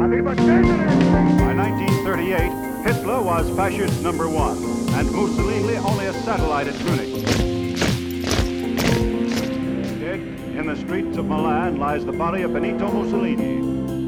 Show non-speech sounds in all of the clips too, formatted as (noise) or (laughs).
By 1938, Hitler was fascist number one, and Mussolini only a satellite at Munich. In the streets of Milan lies the body of Benito Mussolini.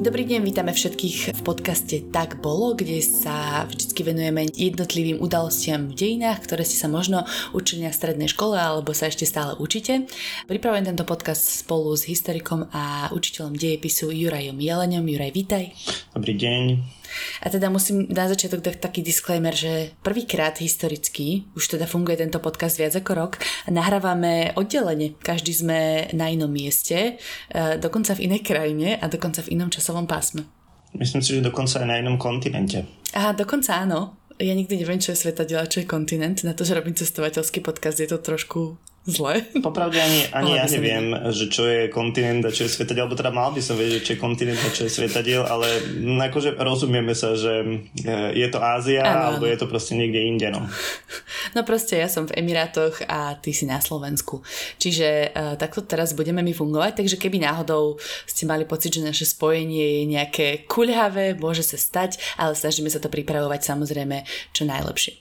Dobrý deň, vítame všetkých v podcaste Tak bolo, kde sa vždy venujeme jednotlivým udalostiam v dejinách, ktoré ste sa možno učili na strednej škole alebo sa ešte stále učíte. Pripravujem tento podcast spolu s historikom a učiteľom dejepisu Jurajom Jeleňom. Juraj, vítaj. Dobrý deň. A teda musím na začiatok dať taký disclaimer, že prvýkrát historicky, už teda funguje tento podcast viac ako rok, nahrávame oddelenie. Každý sme na inom mieste, e, dokonca v inej krajine a dokonca v inom časovom pásme. Myslím si, že dokonca aj na inom kontinente. Aha, dokonca áno. Ja nikdy neviem, čo je svetadiel čo je kontinent. Na to, že robím cestovateľský podcast, je to trošku zle. Popravde ani, ani ja neviem, že čo je kontinent a čo je svetadiel, alebo teda mal by som vedieť, čo je kontinent a čo je svetadiel, ale akože rozumieme sa, že e, je to Ázia, ano, alebo je to proste niekde inde. No. (laughs) no proste ja som v Emirátoch a ty si na Slovensku. Čiže uh, takto teraz budeme mi fungovať, takže keby náhodou ste mali pocit, že naše spojenie je nejaké kuľhavé, môže sa stať, ale snažíme sa to pripravovať samozrejme čo najlepšie.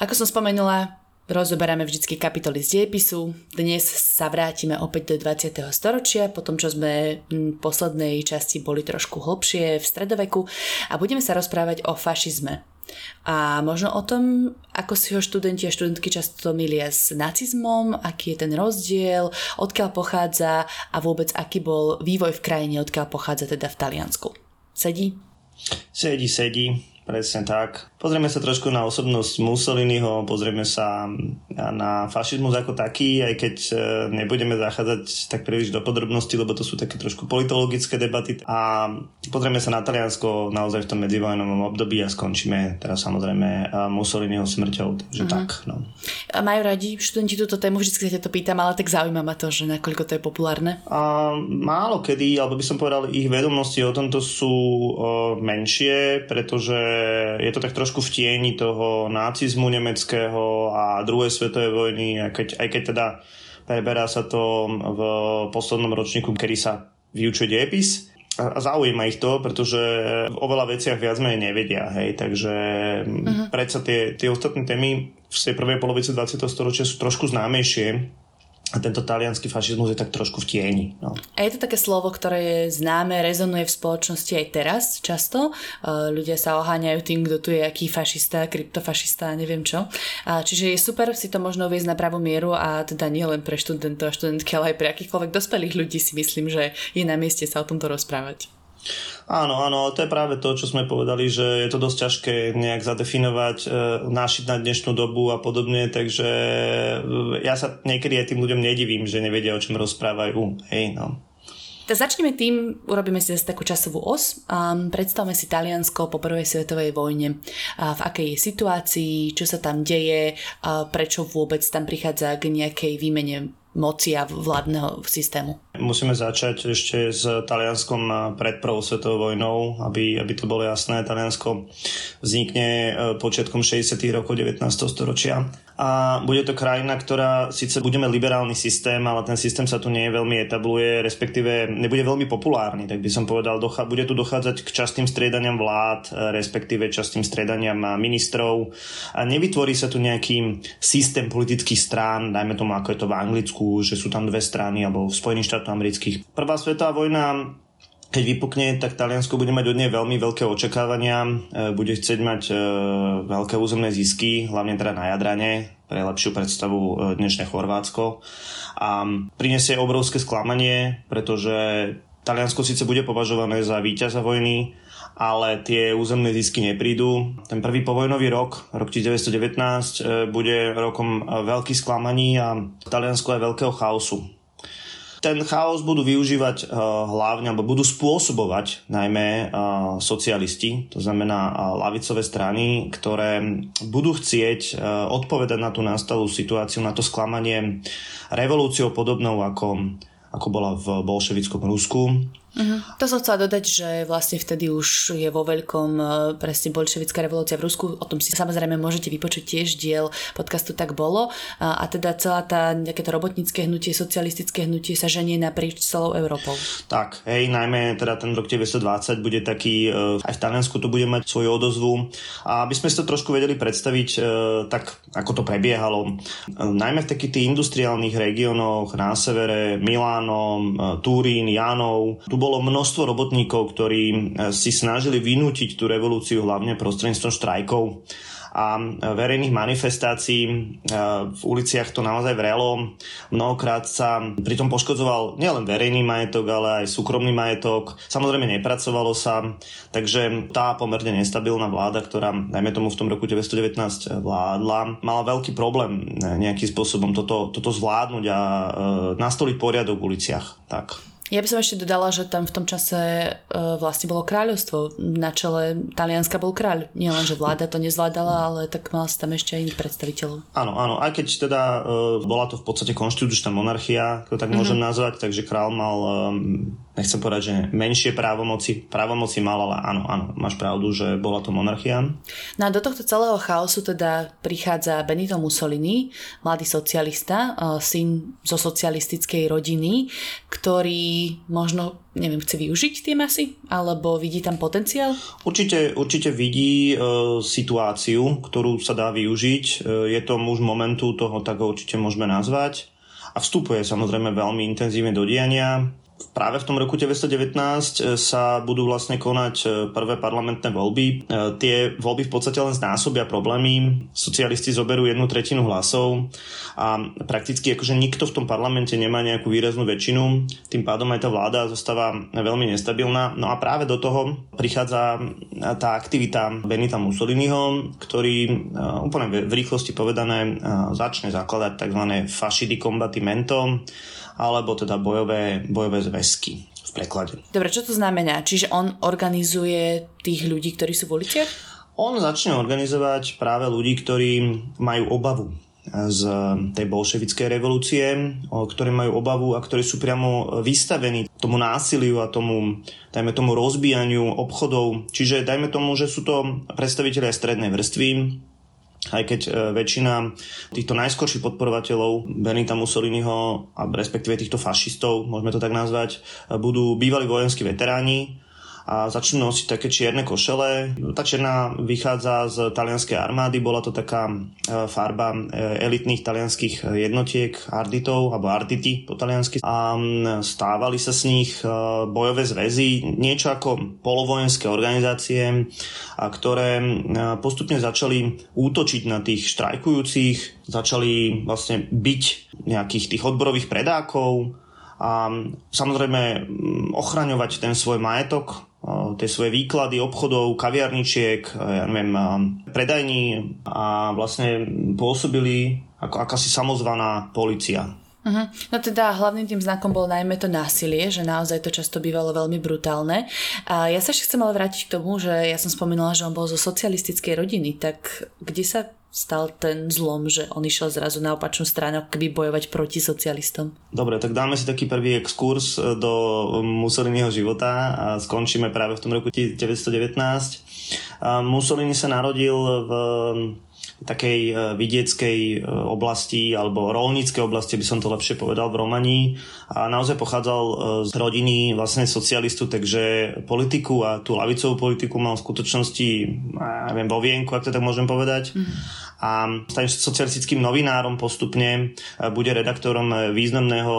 Ako som spomenula, Rozoberáme vždy kapitoly z diepisu. Dnes sa vrátime opäť do 20. storočia, po tom, čo sme v poslednej časti boli trošku hlbšie v stredoveku a budeme sa rozprávať o fašizme. A možno o tom, ako si ho študenti a študentky často milia s nacizmom, aký je ten rozdiel, odkiaľ pochádza a vôbec aký bol vývoj v krajine, odkiaľ pochádza teda v Taliansku. Sedí? Sedí, sedí. Presne tak. Pozrieme sa trošku na osobnosť Mussoliniho, pozrieme sa na fašizmus ako taký, aj keď e, nebudeme zachádzať tak príliš do podrobností, lebo to sú také trošku politologické debaty. A pozrieme sa na Taliansko naozaj v tom medzivojnovom období a skončíme teraz samozrejme e, Mussoliniho smrťou. Takže uh-huh. tak. No. A majú radi študenti túto tému, vždy sa to pýtam, ale tak zaujíma ma to, že nakoľko to je populárne. A, málo kedy, alebo by som povedal, ich vedomosti o tomto sú o, menšie, pretože je to tak trošku v tieni toho nácizmu nemeckého a druhej svetovej vojny, aj keď, aj keď teda preberá sa to v poslednom ročníku, kedy sa vyučuje diepis a zaujíma ich to, pretože v oveľa veciach viac menej nevedia, hej, takže uh-huh. predsa tie, tie ostatné témy v tej prvej polovici 20. storočia sú trošku známejšie tento talianský fašizmus je tak trošku v tieni. No. A je to také slovo, ktoré je známe, rezonuje v spoločnosti aj teraz často. Uh, ľudia sa oháňajú tým, kto tu je aký fašista, kryptofašista, neviem čo. Čiže je super si to možno uviezť na pravú mieru a teda nie len pre študentov a študentky, ale aj pre akýchkoľvek dospelých ľudí si myslím, že je na mieste sa o tomto rozprávať. Áno, áno, to je práve to, čo sme povedali, že je to dosť ťažké nejak zadefinovať, e, nášiť na dnešnú dobu a podobne, takže e, ja sa niekedy aj tým ľuďom nedivím, že nevedia, o čom rozprávajú. Hej, no. Tak začneme tým, urobíme si zase takú časovú os. Um, predstavme si Taliansko po prvej svetovej vojne. Uh, v akej je situácii, čo sa tam deje, uh, prečo vôbec tam prichádza k nejakej výmene moci a vládneho systému. Musíme začať ešte s Talianskom pred prvou svetovou vojnou, aby, aby to bolo jasné. Taliansko vznikne e, počiatkom 60. rokov 19. storočia a bude to krajina, ktorá síce budeme liberálny systém, ale ten systém sa tu nie veľmi etabluje, respektíve nebude veľmi populárny, tak by som povedal, docha- bude tu dochádzať k častým striedaniam vlád, e, respektíve častým striedaniam ministrov a nevytvorí sa tu nejaký systém politických strán, dajme tomu ako je to v Anglicku, že sú tam dve strany alebo v Spojených štátoch amerických. Prvá svetová vojna keď vypukne, tak Taliansko bude mať od nej veľmi veľké očakávania, e, bude chcieť mať e, veľké územné zisky, hlavne teda na Jadrane, pre lepšiu predstavu e, dnešné Chorvátsko. A prinesie obrovské sklamanie, pretože Taliansko síce bude považované za víťaza vojny, ale tie územné zisky neprídu. Ten prvý povojnový rok, rok 1919, bude rokom veľkých sklamaní a Taliansko je veľkého chaosu Ten chaos budú využívať hlavne, alebo budú spôsobovať najmä socialisti, to znamená lavicové strany, ktoré budú chcieť odpovedať na tú nastalú situáciu, na to sklamanie revolúciou podobnou ako ako bola v bolševickom Rusku, Uh-huh. To som chcela dodať, že vlastne vtedy už je vo veľkom e, presne bolševická revolúcia v Rusku. O tom si samozrejme môžete vypočuť tiež diel podcastu Tak bolo. A, a teda celá tá nejaké to robotnícke hnutie, socialistické hnutie sa ženie naprieč celou Európou. Tak, hej, najmä teda ten rok 1920 bude taký, e, aj v Taliansku to bude mať svoju odozvu. A aby sme si to trošku vedeli predstaviť, e, tak ako to prebiehalo. Najmä v takých tých industriálnych regiónoch na severe, Miláno, Turín, Janov, tu bolo množstvo robotníkov, ktorí e, si snažili vynútiť tú revolúciu hlavne prostredníctvom štrajkov a verejných manifestácií. E, v uliciach to naozaj vrelo. Mnohokrát sa pritom poškodzoval nielen verejný majetok, ale aj súkromný majetok. Samozrejme nepracovalo sa, takže tá pomerne nestabilná vláda, ktorá najmä tomu v tom roku 1919 vládla, mala veľký problém nejakým spôsobom toto, toto zvládnuť a e, nastoliť poriadok v uliciach. Tak. Ja by som ešte dodala, že tam v tom čase uh, vlastne bolo kráľovstvo. Na čele Talianska bol kráľ. Nie len, že vláda to nezvládala, ale tak mal sa tam ešte aj iných predstaviteľov. Áno, áno. Aj keď teda uh, bola to v podstate konštitučná monarchia, to tak mm-hmm. môžem nazvať, takže král mal um, nechcem povedať, že menšie právomoci, právomoci mal, ale áno, áno, máš pravdu, že bola to monarchia. No a do tohto celého chaosu teda prichádza Benito Mussolini, mladý socialista, e, syn zo socialistickej rodiny, ktorý možno neviem, chce využiť tie masy? Alebo vidí tam potenciál? Určite, určite vidí e, situáciu, ktorú sa dá využiť. E, je to muž momentu, toho tak ho určite môžeme nazvať. A vstupuje samozrejme veľmi intenzívne do diania práve v tom roku 1919 e, sa budú vlastne konať e, prvé parlamentné voľby. E, tie voľby v podstate len znásobia problémy. Socialisti zoberú jednu tretinu hlasov a prakticky akože nikto v tom parlamente nemá nejakú výraznú väčšinu. Tým pádom aj tá vláda zostáva veľmi nestabilná. No a práve do toho prichádza tá aktivita Benita Mussoliniho, ktorý úplne v rýchlosti povedané začne zakladať tzv. fasci di combattimento, alebo teda bojové, bojové zväzky v preklade. Dobre, čo to znamená? Čiže on organizuje tých ľudí, ktorí sú v uliciach? On začne organizovať práve ľudí, ktorí majú obavu z tej bolševickej revolúcie, ktorí majú obavu a ktorí sú priamo vystavení tomu násiliu a tomu, dajme tomu rozbíjaniu obchodov. Čiže dajme tomu, že sú to predstaviteľia strednej vrstvy, aj keď e, väčšina týchto najskorších podporovateľov Benita Mussoliniho a respektíve týchto fašistov, môžeme to tak nazvať, e, budú bývalí vojenskí veteráni, a začnú nosiť také čierne košele. Tá čierna vychádza z talianskej armády, bola to taká e, farba e, elitných talianských jednotiek, arditov, alebo ardity po taliansky. A stávali sa z nich e, bojové zväzy, niečo ako polovojenské organizácie, ktoré postupne začali útočiť na tých štrajkujúcich, začali vlastne byť nejakých tých odborových predákov, a samozrejme ochraňovať ten svoj majetok, tie svoje výklady obchodov, kaviarničiek, ja neviem, predajní a vlastne pôsobili ako akási samozvaná policia. Uh-huh. No teda hlavným tým znakom bol najmä to násilie, že naozaj to často bývalo veľmi brutálne. A ja sa ešte chcem ale vrátiť k tomu, že ja som spomínala, že on bol zo socialistickej rodiny, tak kde sa stal ten zlom, že on išiel zrazu na opačnú stranu, keby bojovať proti socialistom. Dobre, tak dáme si taký prvý exkurs e, do Mussoliniho života a skončíme práve v tom roku 1919. Mussolini sa narodil v takej e, vidieckej e, oblasti alebo rolníckej oblasti, by som to lepšie povedal, v Romanii a naozaj pochádzal e, z rodiny vlastne socialistu, takže politiku a tú lavicovú politiku mal v skutočnosti, neviem, vo vienku, ak to tak môžem povedať. Mm a stane socialistickým novinárom postupne, bude redaktorom významného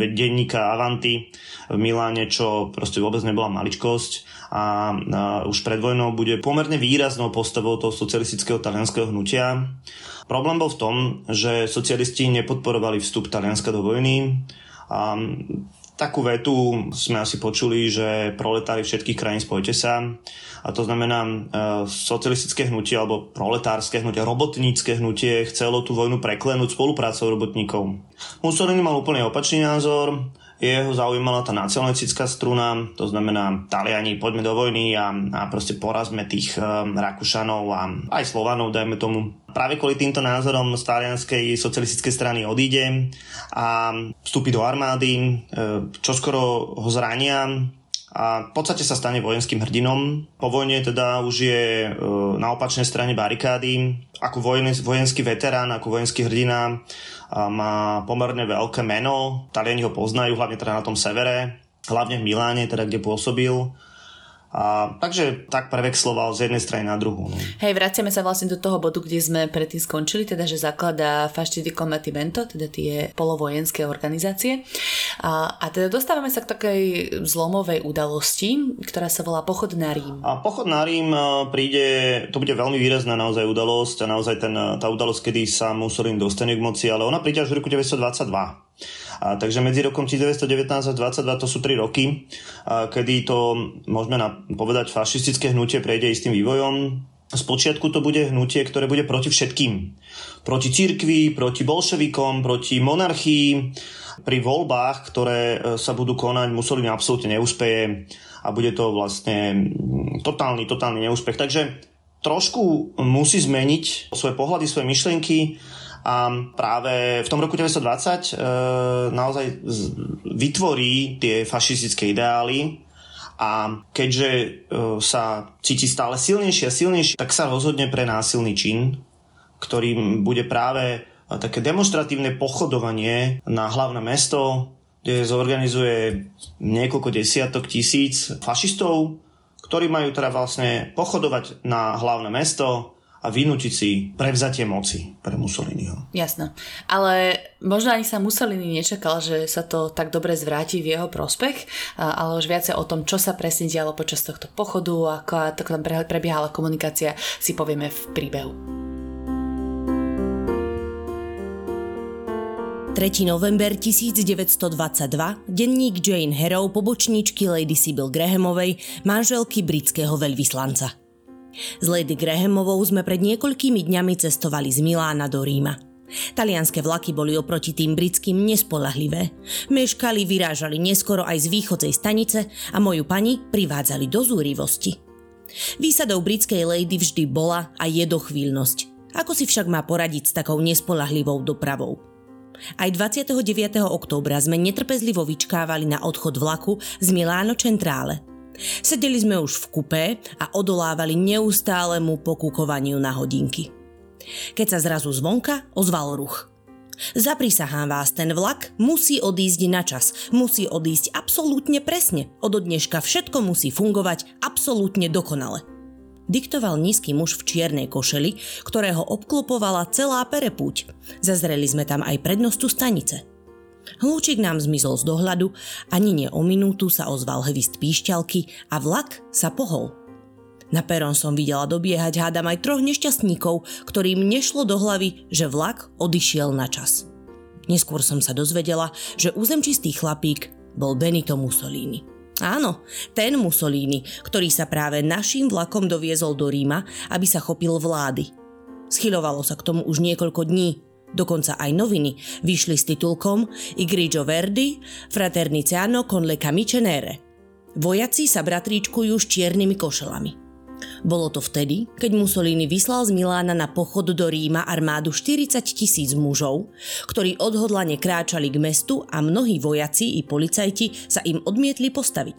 denníka Avanti v Miláne, čo proste vôbec nebola maličkosť a už pred vojnou bude pomerne výraznou postavou toho socialistického talianského hnutia. Problém bol v tom, že socialisti nepodporovali vstup Talianska do vojny A takú vetu sme asi počuli, že proletári všetkých krajín spojte sa. A to znamená, e, socialistické hnutie alebo proletárske hnutie, robotnícke hnutie chcelo tú vojnu preklenúť spoluprácou robotníkov. Mussolini mal úplne opačný názor jeho zaujímala tá nacionalistická struna, to znamená Taliani, poďme do vojny a, a proste porazme tých um, Rakúšanov a aj Slovanov, dajme tomu. Práve kvôli týmto názorom z talianskej socialistickej strany odíde a vstúpi do armády, e, čoskoro ho zrania a v podstate sa stane vojenským hrdinom. Po vojne teda už je e, na opačnej strane barikády. Ako vojenský veterán, ako vojenský hrdina má pomerne veľké meno, Taliani ho poznajú, hlavne teda na tom severe, hlavne v Miláne, teda kde pôsobil. A, takže tak prevexloval z jednej strany na druhú. No. Hej, vraciame sa vlastne do toho bodu, kde sme predtým skončili, teda že zakladá Fasci di Combattimento, teda tie polovojenské organizácie. A, a teda dostávame sa k takej zlomovej udalosti, ktorá sa volá Pochod na Rím. A Pochod na Rím príde, to bude veľmi výrazná naozaj udalosť a naozaj ten, tá udalosť, kedy sa Mussolini dostane k moci, ale ona príde až v roku 1922. A, takže medzi rokom 1919 a 22 to sú 3 roky, a, kedy to, môžeme na, povedať, fašistické hnutie prejde istým vývojom. Spočiatku to bude hnutie, ktoré bude proti všetkým. Proti cirkvi, proti bolševikom, proti monarchii. Pri voľbách, ktoré e, sa budú konať, Mussolini absolútne neúspeje a bude to vlastne totálny, totálny neúspech. Takže trošku musí zmeniť svoje pohľady, svoje myšlienky a práve v tom roku 1920 e, naozaj vytvorí tie fašistické ideály a keďže e, sa cíti stále silnejšie a silnejšie, tak sa rozhodne pre násilný čin, ktorým bude práve také demonstratívne pochodovanie na hlavné mesto, kde zorganizuje niekoľko desiatok tisíc fašistov, ktorí majú teda vlastne pochodovať na hlavné mesto a vynútiť si prevzatie moci pre Mussoliniho. Jasno. Ale možno ani sa Mussolini nečakal, že sa to tak dobre zvráti v jeho prospech, ale už viacej o tom, čo sa presne dialo počas tohto pochodu, ako tam prebiehala komunikácia, si povieme v príbehu. 3. november 1922, denník Jane Harrow, pobočníčky Lady Sybil Grahamovej, manželky britského veľvyslanca. S Lady Grahamovou sme pred niekoľkými dňami cestovali z Milána do Ríma. Talianské vlaky boli oproti tým britským nespolahlivé. Meškali, vyrážali neskoro aj z východzej stanice a moju pani privádzali do zúrivosti. Výsadou britskej lady vždy bola a je dochvíľnosť. Ako si však má poradiť s takou nespolahlivou dopravou? Aj 29. októbra sme netrpezlivo vyčkávali na odchod vlaku z Miláno Centrále – Sedeli sme už v kupe a odolávali neustálemu pokúkovaniu na hodinky. Keď sa zrazu zvonka ozval ruch. Zaprisahám vás, ten vlak musí odísť na čas, musí odísť absolútne presne. Od dneška všetko musí fungovať absolútne dokonale. Diktoval nízky muž v čiernej košeli, ktorého obklopovala celá perepúť. Zazreli sme tam aj prednostu stanice – Hlúčik nám zmizol z dohľadu, ani nie o minútu sa ozval hvist píšťalky a vlak sa pohol. Na peron som videla dobiehať hádam aj troch nešťastníkov, ktorým nešlo do hlavy, že vlak odišiel na čas. Neskôr som sa dozvedela, že územčistý chlapík bol Benito Mussolini. Áno, ten Mussolini, ktorý sa práve našim vlakom doviezol do Ríma, aby sa chopil vlády. Schylovalo sa k tomu už niekoľko dní, dokonca aj noviny, vyšli s titulkom I grigio verdi, fraterniciano con le camicie nere. Vojaci sa bratríčkujú s čiernymi košelami. Bolo to vtedy, keď Mussolini vyslal z Milána na pochod do Ríma armádu 40 tisíc mužov, ktorí odhodlane kráčali k mestu a mnohí vojaci i policajti sa im odmietli postaviť.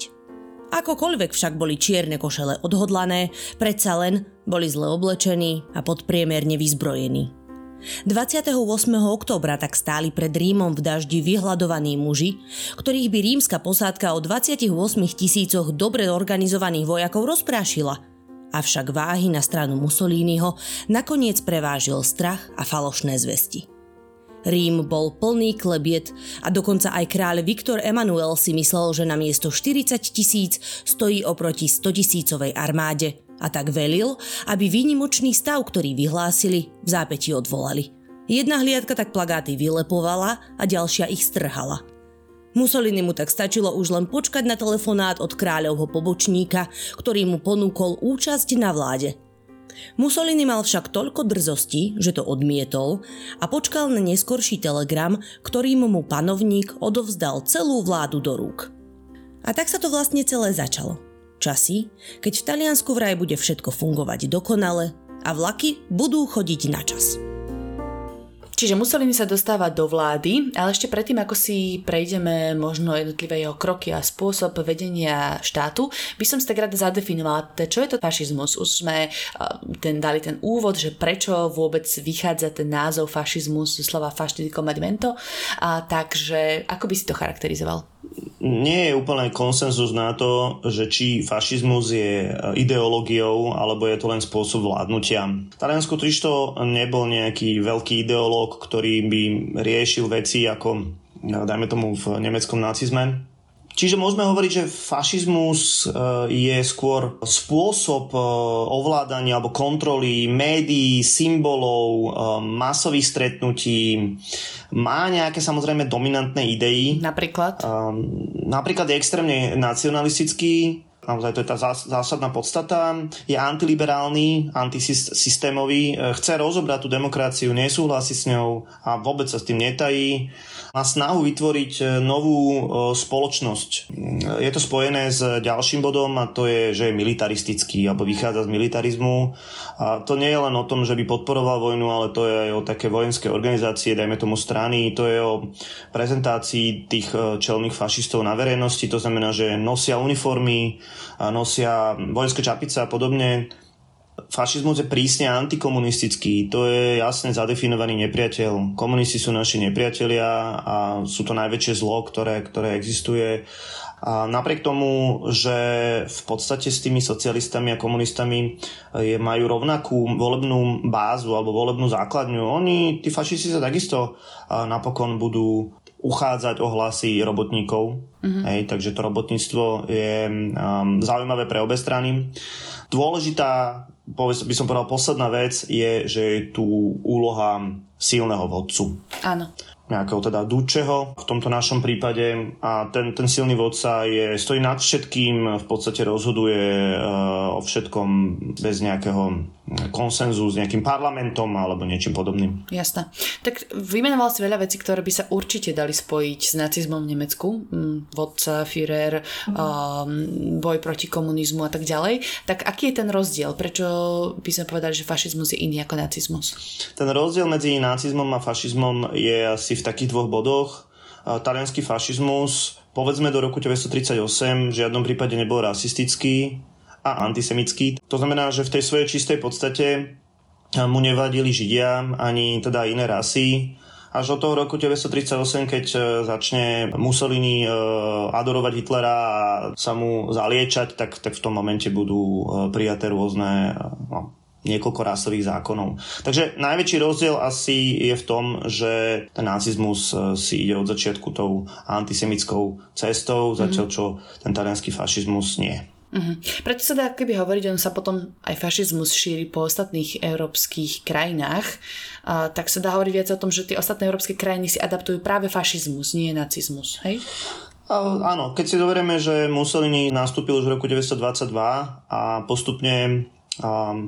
Akokoľvek však boli čierne košele odhodlané, predsa len boli zle oblečení a podpriemerne vyzbrojení. 28. októbra tak stáli pred Rímom v daždi vyhľadovaní muži, ktorých by rímska posádka o 28 tisícoch dobre organizovaných vojakov rozprášila. Avšak váhy na stranu Mussoliniho nakoniec prevážil strach a falošné zvesti. Rím bol plný klebiet a dokonca aj kráľ Viktor Emanuel si myslel, že na miesto 40 tisíc stojí oproti 100 tisícovej armáde a tak velil, aby výnimočný stav, ktorý vyhlásili, v zápäti odvolali. Jedna hliadka tak plagáty vylepovala a ďalšia ich strhala. Mussolini mu tak stačilo už len počkať na telefonát od kráľovho pobočníka, ktorý mu ponúkol účasť na vláde. Mussolini mal však toľko drzosti, že to odmietol a počkal na neskorší telegram, ktorým mu panovník odovzdal celú vládu do rúk. A tak sa to vlastne celé začalo. Časy, keď v Taliansku vraj bude všetko fungovať dokonale a vlaky budú chodiť na čas. Čiže Mussolini sa dostáva do vlády, ale ešte predtým, ako si prejdeme možno jednotlivé jeho kroky a spôsob vedenia štátu, by som si tak rada zadefinovala, čo je to fašizmus. Už sme ten, dali ten úvod, že prečo vôbec vychádza ten názov fašizmus z slova fascistico movimento, a takže ako by si to charakterizoval? Nie je úplne konsenzus na to, že či fašizmus je ideológiou, alebo je to len spôsob vládnutia. Taliansko totiž to nebol nejaký veľký ideológ, ktorý by riešil veci ako, dajme tomu, v nemeckom nacizme, Čiže môžeme hovoriť, že fašizmus e, je skôr spôsob e, ovládania alebo kontroly médií, symbolov, e, masových stretnutí. Má nejaké samozrejme dominantné idei. Napríklad? Napríklad je extrémne nacionalistický, naozaj to je tá zásadná podstata, je antiliberálny, antisystémový, chce rozobrať tú demokraciu, nesúhlasí s ňou a vôbec sa s tým netají má snahu vytvoriť e, novú e, spoločnosť. Je to spojené s ďalším bodom a to je, že je militaristický alebo vychádza z militarizmu. A to nie je len o tom, že by podporoval vojnu, ale to je aj o také vojenské organizácie, dajme tomu strany, to je o prezentácii tých e, čelných fašistov na verejnosti, to znamená, že nosia uniformy, nosia vojenské čapice a podobne fašizmus je prísne antikomunistický, to je jasne zadefinovaný nepriateľ. Komunisti sú naši nepriatelia a sú to najväčšie zlo, ktoré, ktoré existuje. A napriek tomu, že v podstate s tými socialistami a komunistami je, majú rovnakú volebnú bázu alebo volebnú základňu, oni, tí fašisti sa takisto napokon budú uchádzať o hlasy robotníkov. Mm-hmm. Hej, takže to robotníctvo je um, zaujímavé pre obe strany. Dôležitá by som povedal, posledná vec je, že je tu úloha silného vodcu. Áno nejakého teda Dučeho v tomto našom prípade a ten, ten silný vodca je, stojí nad všetkým, v podstate rozhoduje uh, o všetkom bez nejakého konsenzu s nejakým parlamentom alebo niečím podobným. Jasné. Tak vymenoval si veľa vecí, ktoré by sa určite dali spojiť s nacizmom v Nemecku. Mm, vodca, Führer, um, boj proti komunizmu a tak ďalej. Tak aký je ten rozdiel? Prečo by sme povedali, že fašizmus je iný ako nacizmus? Ten rozdiel medzi nacizmom a fašizmom je asi v takých dvoch bodoch. Talianský fašizmus povedzme do roku 1938 v žiadnom prípade nebol rasistický, a antisemický. To znamená, že v tej svojej čistej podstate mu nevadili Židia ani teda iné rasy. Až od toho roku 1938, keď e, začne Mussolini e, adorovať Hitlera a sa mu zaliečať, tak, tak v tom momente budú e, prijaté rôzne no, niekoľko rasových zákonov. Takže najväčší rozdiel asi je v tom, že ten nacizmus si ide od začiatku tou antisemickou cestou, mm-hmm. zatiaľ čo ten talianský fašizmus nie. Uh-huh. Preto sa dá keby hovoriť, on sa potom aj fašizmus šíri po ostatných európskych krajinách, uh, tak sa dá hovoriť viac o tom, že tie ostatné európske krajiny si adaptujú práve fašizmus, nie nacizmus, hej? Áno, keď si zoberieme, že Mussolini nastúpil už v roku 1922 a postupne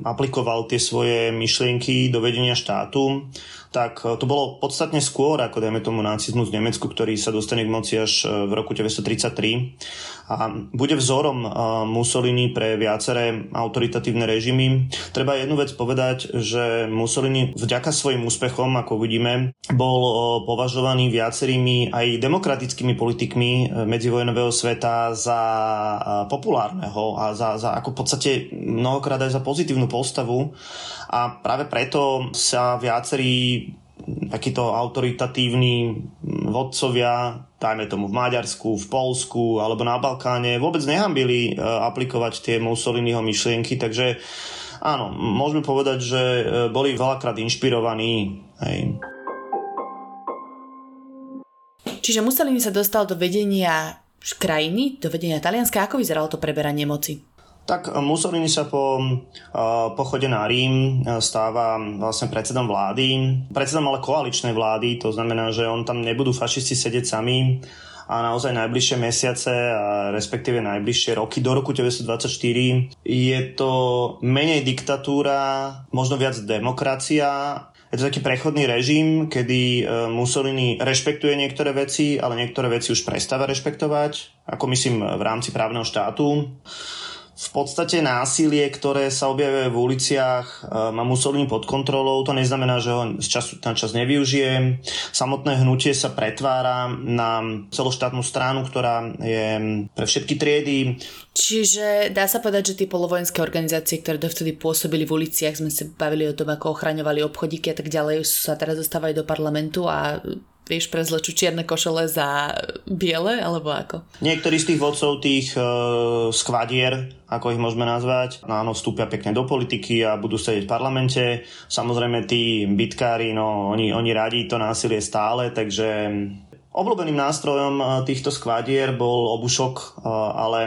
aplikoval tie svoje myšlienky do vedenia štátu, tak to bolo podstatne skôr ako dajme tomu nacizmus v Nemecku, ktorý sa dostane k moci až v roku 1933 a bude vzorom Mussolini pre viaceré autoritatívne režimy. Treba jednu vec povedať, že Mussolini vďaka svojim úspechom, ako vidíme, bol považovaný viacerými aj demokratickými politikmi e, medzivojnového sveta za populárneho a za, za ako v podstate mnohokrát aj za pozitívnu postavu a práve preto sa viacerí takíto autoritatívni vodcovia, dajme tomu v Maďarsku, v Polsku alebo na Balkáne, vôbec nehambili e, aplikovať tie Mussoliniho myšlienky, takže áno, môžeme povedať, že e, boli veľakrát inšpirovaní. Hej. Čiže Mussolini sa dostal do vedenia krajiny, do vedenia Talianska. Ako vyzeralo to preberanie moci? Tak Mussolini sa po pochode na Rím stáva vlastne predsedom vlády. Predsedom ale koaličnej vlády, to znamená, že on tam nebudú fašisti sedieť sami, a naozaj najbližšie mesiace a respektíve najbližšie roky do roku 1924 je to menej diktatúra, možno viac demokracia je to taký prechodný režim, kedy e, Mussolini rešpektuje niektoré veci, ale niektoré veci už prestáva rešpektovať, ako myslím v rámci právneho štátu v podstate násilie, ktoré sa objavuje v uliciach, e, má Mussolini pod kontrolou. To neznamená, že ho z času na čas nevyužije. Samotné hnutie sa pretvára na celoštátnu stranu, ktorá je pre všetky triedy. Čiže dá sa povedať, že tie polovojenské organizácie, ktoré dovtedy pôsobili v uliciach, sme sa bavili o tom, ako ochraňovali obchodíky a tak ďalej, sa teraz dostávajú do parlamentu a vieš prezleču čierne košele za biele, alebo ako? Niektorí z tých vodcov tých e, skvadier, ako ich môžeme nazvať, no áno, vstúpia pekne do politiky a budú sedieť v parlamente. Samozrejme tí bitkári, no oni, oni radí to násilie stále, takže Obľúbeným nástrojom e, týchto skvadier bol obušok, e, ale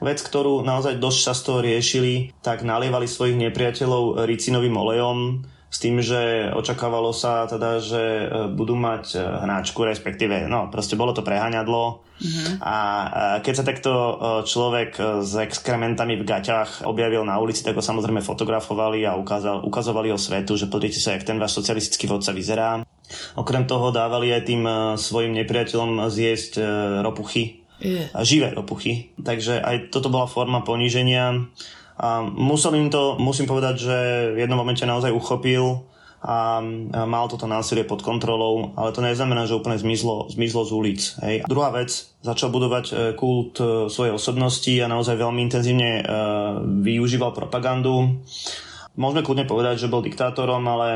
vec, ktorú naozaj dosť často riešili, tak nalievali svojich nepriateľov ricinovým olejom, s tým, že očakávalo sa teda, že e, budú mať e, hnáčku, respektíve, no proste bolo to preháňadlo mm-hmm. a keď sa takto e, človek s exkrementami v gaťach objavil na ulici, tak ho samozrejme fotografovali a ukázal, ukazovali ho svetu, že pozrite sa, jak ten váš socialistický vodca vyzerá. Okrem toho dávali aj tým svojim nepriateľom zjesť ropuchy, yeah. živé ropuchy. Takže aj toto bola forma poníženia a Mussolini to, musím povedať, že v jednom momente naozaj uchopil a mal toto násilie pod kontrolou, ale to neznamená, že úplne zmizlo, zmizlo z ulic. Hej. Druhá vec, začal budovať e, kult e, svojej osobnosti a naozaj veľmi intenzívne uh, využíval propagandu. Môžeme kľudne povedať, že bol diktátorom, ale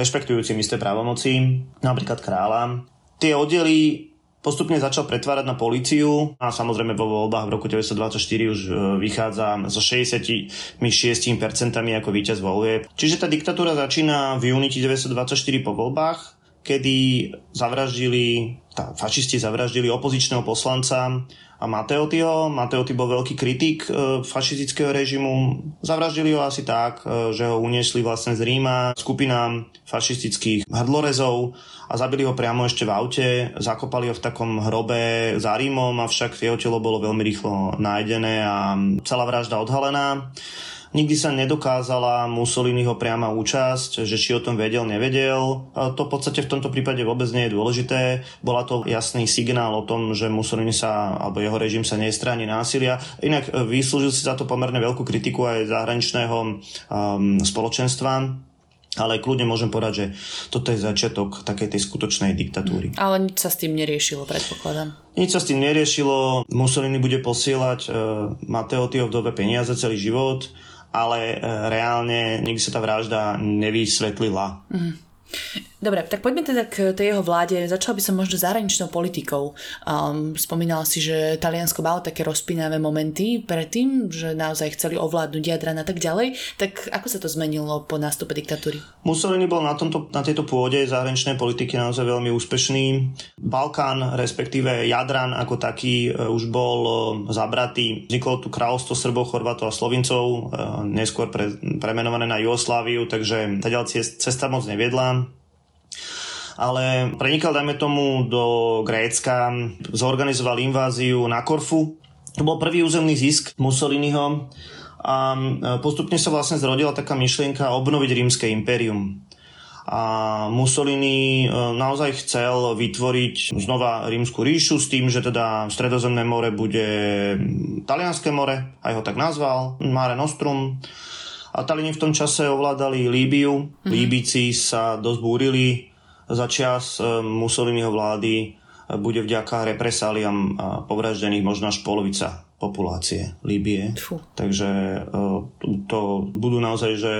rešpektujúcim isté právomoci, napríklad kráľa. Tie oddely Postupne začal pretvárať na políciu a samozrejme vo voľbách v roku 1924 už e, vychádza so 66% ako víťaz volie. Čiže tá diktatúra začína v júni 1924 po voľbách, kedy zavraždili, tá, fašisti zavraždili opozičného poslanca a Mateotiho. Mateoti bol veľký kritik e, fašistického režimu. Zavraždili ho asi tak, e, že ho uniesli vlastne z Ríma skupina fašistických hrdlorezov a zabili ho priamo ešte v aute. Zakopali ho v takom hrobe za Rímom, avšak jeho telo bolo veľmi rýchlo nájdené a celá vražda odhalená. Nikdy sa nedokázala Mussoliniho priama účasť, že či o tom vedel, nevedel. To v podstate v tomto prípade vôbec nie je dôležité. Bola to jasný signál o tom, že Mussolini sa, alebo jeho režim sa nestráni násilia. Inak e, vyslúžil si za to pomerne veľkú kritiku aj zahraničného um, spoločenstva ale kľudne môžem povedať, že toto je začiatok takej tej skutočnej diktatúry. Ale nič sa s tým neriešilo, predpokladám. Nič sa s tým neriešilo. Mussolini bude posielať uh, Mateotio v dobe peniaze celý život ale e, reálne nikdy sa tá vražda nevysvetlila. Mm. Dobre, tak poďme teda k tej jeho vláde. Začala by som možno zahraničnou politikou. Um, spomínala si, že Taliansko malo také rozpínavé momenty predtým, že naozaj chceli ovládnuť Jadran a tak ďalej. Tak ako sa to zmenilo po nástupe diktatúry? Mussolini bol na, tomto, na tejto pôde zahraničnej politiky naozaj veľmi úspešný. Balkán, respektíve Jadran ako taký e, už bol e, zabratý. Vzniklo tu kráľovstvo Srbov, Chorvatov a Slovincov, e, neskôr pre, premenované na Jugosláviu, takže tá cesta moc neviedla ale prenikal, dajme tomu, do Grécka, zorganizoval inváziu na Korfu. To bol prvý územný zisk Mussoliniho a e, postupne sa vlastne zrodila taká myšlienka obnoviť rímske impérium. A Mussolini e, naozaj chcel vytvoriť znova rímsku ríšu s tým, že teda Stredozemné more bude Talianské more, aj ho tak nazval, Mare Nostrum. A Talini v tom čase ovládali Líbiu. Mm. Líbici sa dosť búrili za čas e, Mussoliniho vlády e, bude vďaka represáliám e, povraždených možno až polovica populácie Líbie. Takže to budú naozaj že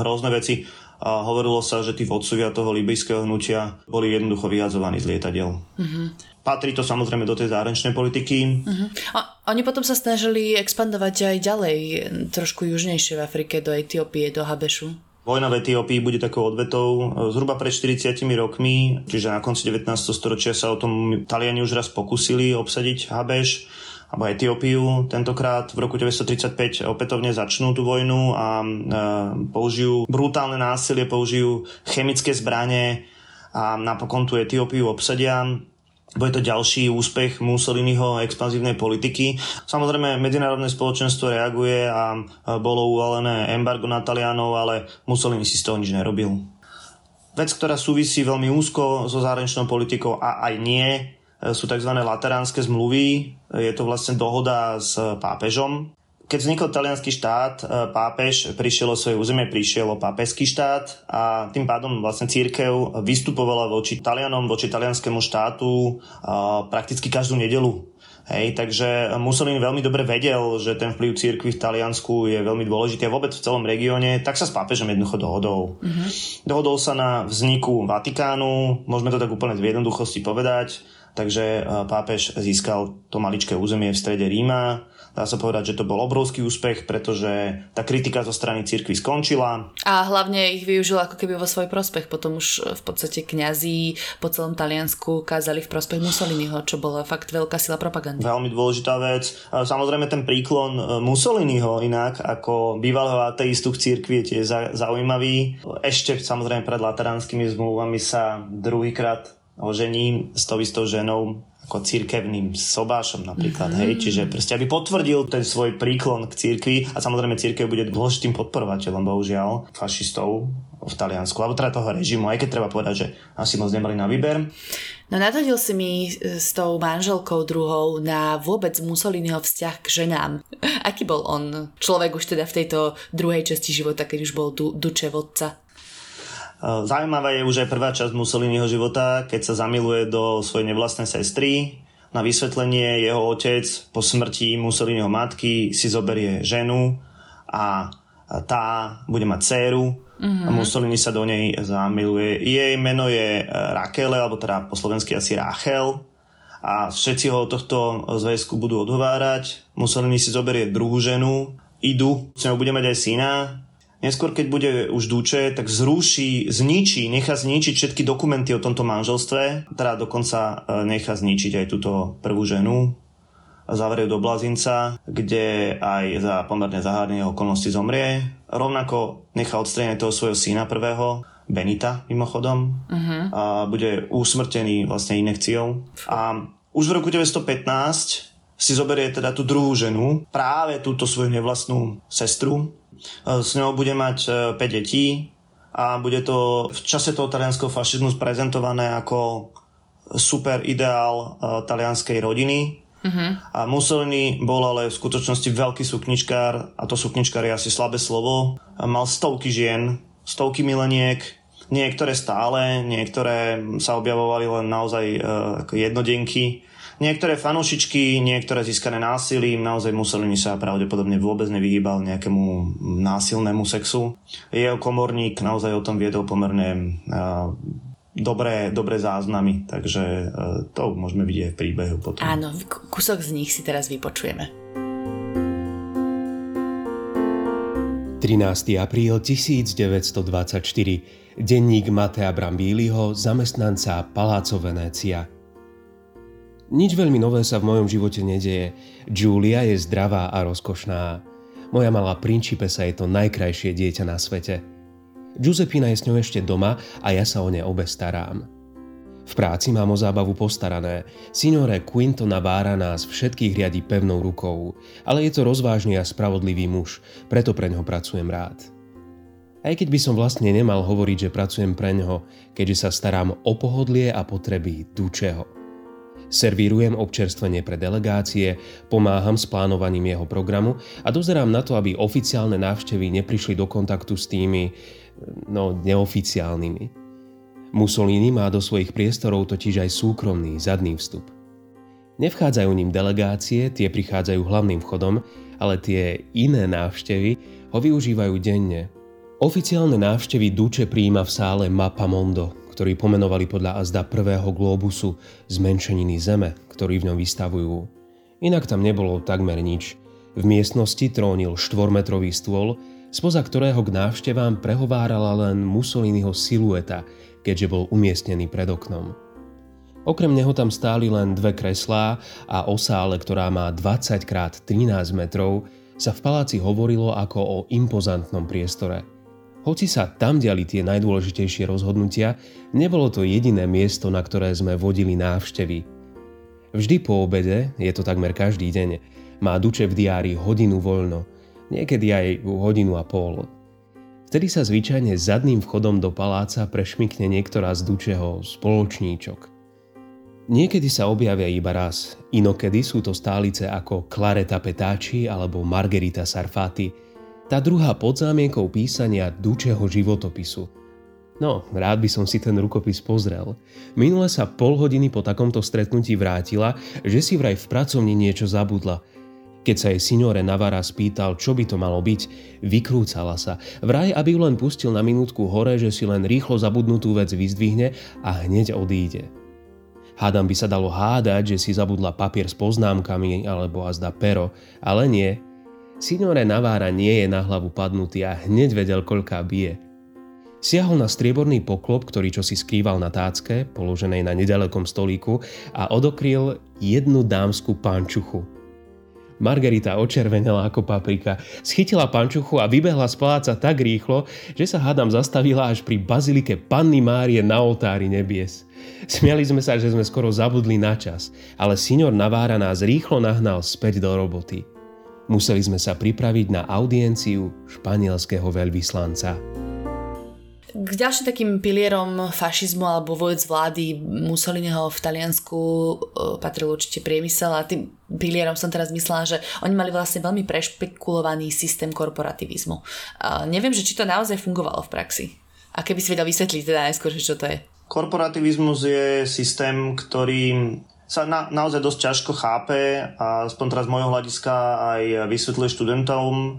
hrozné veci. A hovorilo sa, že tí vodcovia toho libijského hnutia boli jednoducho vyhadzovaní z lietadiel. Mm-hmm. Patrí to samozrejme do tej zahraničnej politiky. Uh-huh. A oni potom sa snažili expandovať aj ďalej, trošku južnejšie v Afrike, do Etiópie, do Habešu. Vojna v Etiópii bude takou odvetou. Zhruba pred 40 rokmi, čiže na konci 19. storočia sa o tom Taliani už raz pokusili obsadiť Habeš alebo Etiópiu. Tentokrát v roku 1935 opätovne začnú tú vojnu a e, použijú brutálne násilie, použijú chemické zbranie a napokon tú Etiópiu obsadia. Bude to ďalší úspech Mussoliniho expanzívnej politiky. Samozrejme, medzinárodné spoločenstvo reaguje a bolo uvalené embargo na Talianov, ale Mussolini si z toho nič nerobil. Vec, ktorá súvisí veľmi úzko so zahraničnou politikou a aj nie, sú tzv. lateránske zmluvy. Je to vlastne dohoda s pápežom. Keď vznikol talianský štát, e, pápež prišiel o svoje územie, prišiel o pápežský štát a tým pádom vlastne církev vystupovala voči Talianom, voči talianskému štátu prakticky každú nedelu. Hej, takže Mussolini veľmi dobre vedel, že ten vplyv církvy v Taliansku je veľmi dôležitý a vôbec v celom regióne, tak sa s pápežom jednoducho dohodol. Mm-hmm. Dohodol sa na vzniku Vatikánu, môžeme to tak úplne v jednoduchosti povedať, takže pápež získal to maličké územie v strede Ríma, Dá sa povedať, že to bol obrovský úspech, pretože tá kritika zo strany cirkvi skončila. A hlavne ich využil ako keby vo svoj prospech. Potom už v podstate kňazí po celom Taliansku kázali v prospech Mussoliniho, čo bola fakt veľká sila propagandy. Veľmi dôležitá vec. Samozrejme ten príklon e, Mussoliniho inak ako bývalého ateistu v cirkvi je tiež zaujímavý. Ešte samozrejme pred lateránskymi zmluvami sa druhýkrát ožení s tou istou ženou ako církevným sobášom napríklad, mm-hmm. hej, čiže proste aby potvrdil ten svoj príklon k církvi a samozrejme církev bude dôležitým podporovateľom, bohužiaľ, fašistov v Taliansku, alebo teda toho režimu, aj keď treba povedať, že asi moc nemali na výber. No nadhodil si mi s tou manželkou druhou na vôbec Mussoliniho vzťah k ženám. (laughs) Aký bol on človek už teda v tejto druhej časti života, keď už bol du- duče vodca? Eh, zaujímavá je už aj prvá časť Mussoliniho života, keď sa zamiluje do svojej nevlastnej sestry. Na vysvetlenie jeho otec po smrti Mussoliniho matky si zoberie ženu a tá bude mať dceru mm-hmm. a Mussolini sa do nej zamiluje. Jej meno je eh, Rakele, alebo teda po slovensky asi Rachel a všetci ho od tohto zväzku budú odhovárať. Mussolini si zoberie druhú ženu, idú, s ňou bude mať aj syna, Neskôr, keď bude už Duče, tak zruší, zničí, nechá zničiť všetky dokumenty o tomto manželstve, teda dokonca e, nechá zničiť aj túto prvú ženu a zavrie do Blazinca, kde aj za pomerne zahádne okolnosti zomrie. Rovnako nechá odstrániť toho svojho syna prvého, Benita mimochodom, uh-huh. a bude usmrtený vlastne inekciou. A už v roku 1915 si zoberie teda tú druhú ženu, práve túto svoju nevlastnú sestru, s ňou bude mať 5 e, detí a bude to v čase toho talianského fašizmu prezentované ako super ideál uh, talianskej rodiny. Uh-huh. A Mussolini bol ale v skutočnosti veľký sukničkár a to sukničkár je asi slabé slovo. Mal stovky žien, stovky mileniek, niektoré stále, niektoré sa objavovali len naozaj uh, ako jednodenky Niektoré fanúšičky, niektoré získané násilím, naozaj Mussolini sa pravdepodobne vôbec nevyhýbal nejakému násilnému sexu. Jeho komorník naozaj o tom viedol pomerne uh, dobré, dobré záznamy, takže uh, to môžeme vidieť v príbehu potom. Áno, kúsok z nich si teraz vypočujeme. 13. apríl 1924. Denník Matea Brambíliho, zamestnanca Paláco Venécia. Nič veľmi nové sa v mojom živote nedeje. Julia je zdravá a rozkošná. Moja malá principesa je to najkrajšie dieťa na svete. Giuseppina je s ňou ešte doma a ja sa o ne obe starám. V práci mám o zábavu postarané. Signore Quinto Navára nás všetkých riadi pevnou rukou, ale je to rozvážny a spravodlivý muž, preto pre ňo pracujem rád. Aj keď by som vlastne nemal hovoriť, že pracujem pre ňoho, keďže sa starám o pohodlie a potreby Dučeho. Servírujem občerstvenie pre delegácie, pomáham s plánovaním jeho programu a dozerám na to, aby oficiálne návštevy neprišli do kontaktu s tými, no, neoficiálnymi. Mussolini má do svojich priestorov totiž aj súkromný zadný vstup. Nevchádzajú ním delegácie, tie prichádzajú hlavným vchodom, ale tie iné návštevy ho využívajú denne. Oficiálne návštevy Duče príjma v sále Mapamondo, ktorý pomenovali podľa azda prvého globusu zmenšeniny Zeme, ktorý v ňom vystavujú. Inak tam nebolo takmer nič. V miestnosti trónil štvormetrový stôl, spoza ktorého k návštevám prehovárala len Mussoliniho silueta, keďže bol umiestnený pred oknom. Okrem neho tam stáli len dve kreslá a o sále, ktorá má 20 x 13 metrov, sa v paláci hovorilo ako o impozantnom priestore – hoci sa tam diali tie najdôležitejšie rozhodnutia, nebolo to jediné miesto, na ktoré sme vodili návštevy. Vždy po obede, je to takmer každý deň, má Duče v diári hodinu voľno, niekedy aj hodinu a pol. Vtedy sa zvyčajne zadným vchodom do paláca prešmikne niektorá z Dučeho spoločníčok. Niekedy sa objavia iba raz, inokedy sú to stálice ako Clareta Petáči alebo Margarita Sarfati, tá druhá pod zámienkou písania Dučeho životopisu – No, rád by som si ten rukopis pozrel. Minule sa pol hodiny po takomto stretnutí vrátila, že si vraj v pracovni niečo zabudla. Keď sa jej signore Navara spýtal, čo by to malo byť, vykrúcala sa. Vraj, aby len pustil na minútku hore, že si len rýchlo zabudnutú vec vyzdvihne a hneď odíde. Hádam by sa dalo hádať, že si zabudla papier s poznámkami alebo azda pero, ale nie. Signore Navára nie je na hlavu padnutý a hneď vedel, koľká bije – Siahol na strieborný poklop, ktorý čo si skrýval na tácke, položenej na nedalekom stolíku a odokryl jednu dámsku pančuchu. Margarita očervenela ako paprika, schytila pančuchu a vybehla z paláca tak rýchlo, že sa hádam zastavila až pri bazilike Panny Márie na oltári nebies. Smiali sme sa, že sme skoro zabudli na čas, ale signor Navára nás rýchlo nahnal späť do roboty. Museli sme sa pripraviť na audienciu španielského veľvyslanca. K ďalším takým pilierom fašizmu alebo vojec vlády Mussoliniho v Taliansku e, patril určite priemysel a tým pilierom som teraz myslela, že oni mali vlastne veľmi prešpekulovaný systém korporativizmu. A neviem, že či to naozaj fungovalo v praxi. A keby si vedel vysvetliť teda najskôr, že čo to je. Korporativizmus je systém, ktorý sa na, naozaj dosť ťažko chápe a aspoň teraz z môjho hľadiska aj vysvetľuje študentom. E,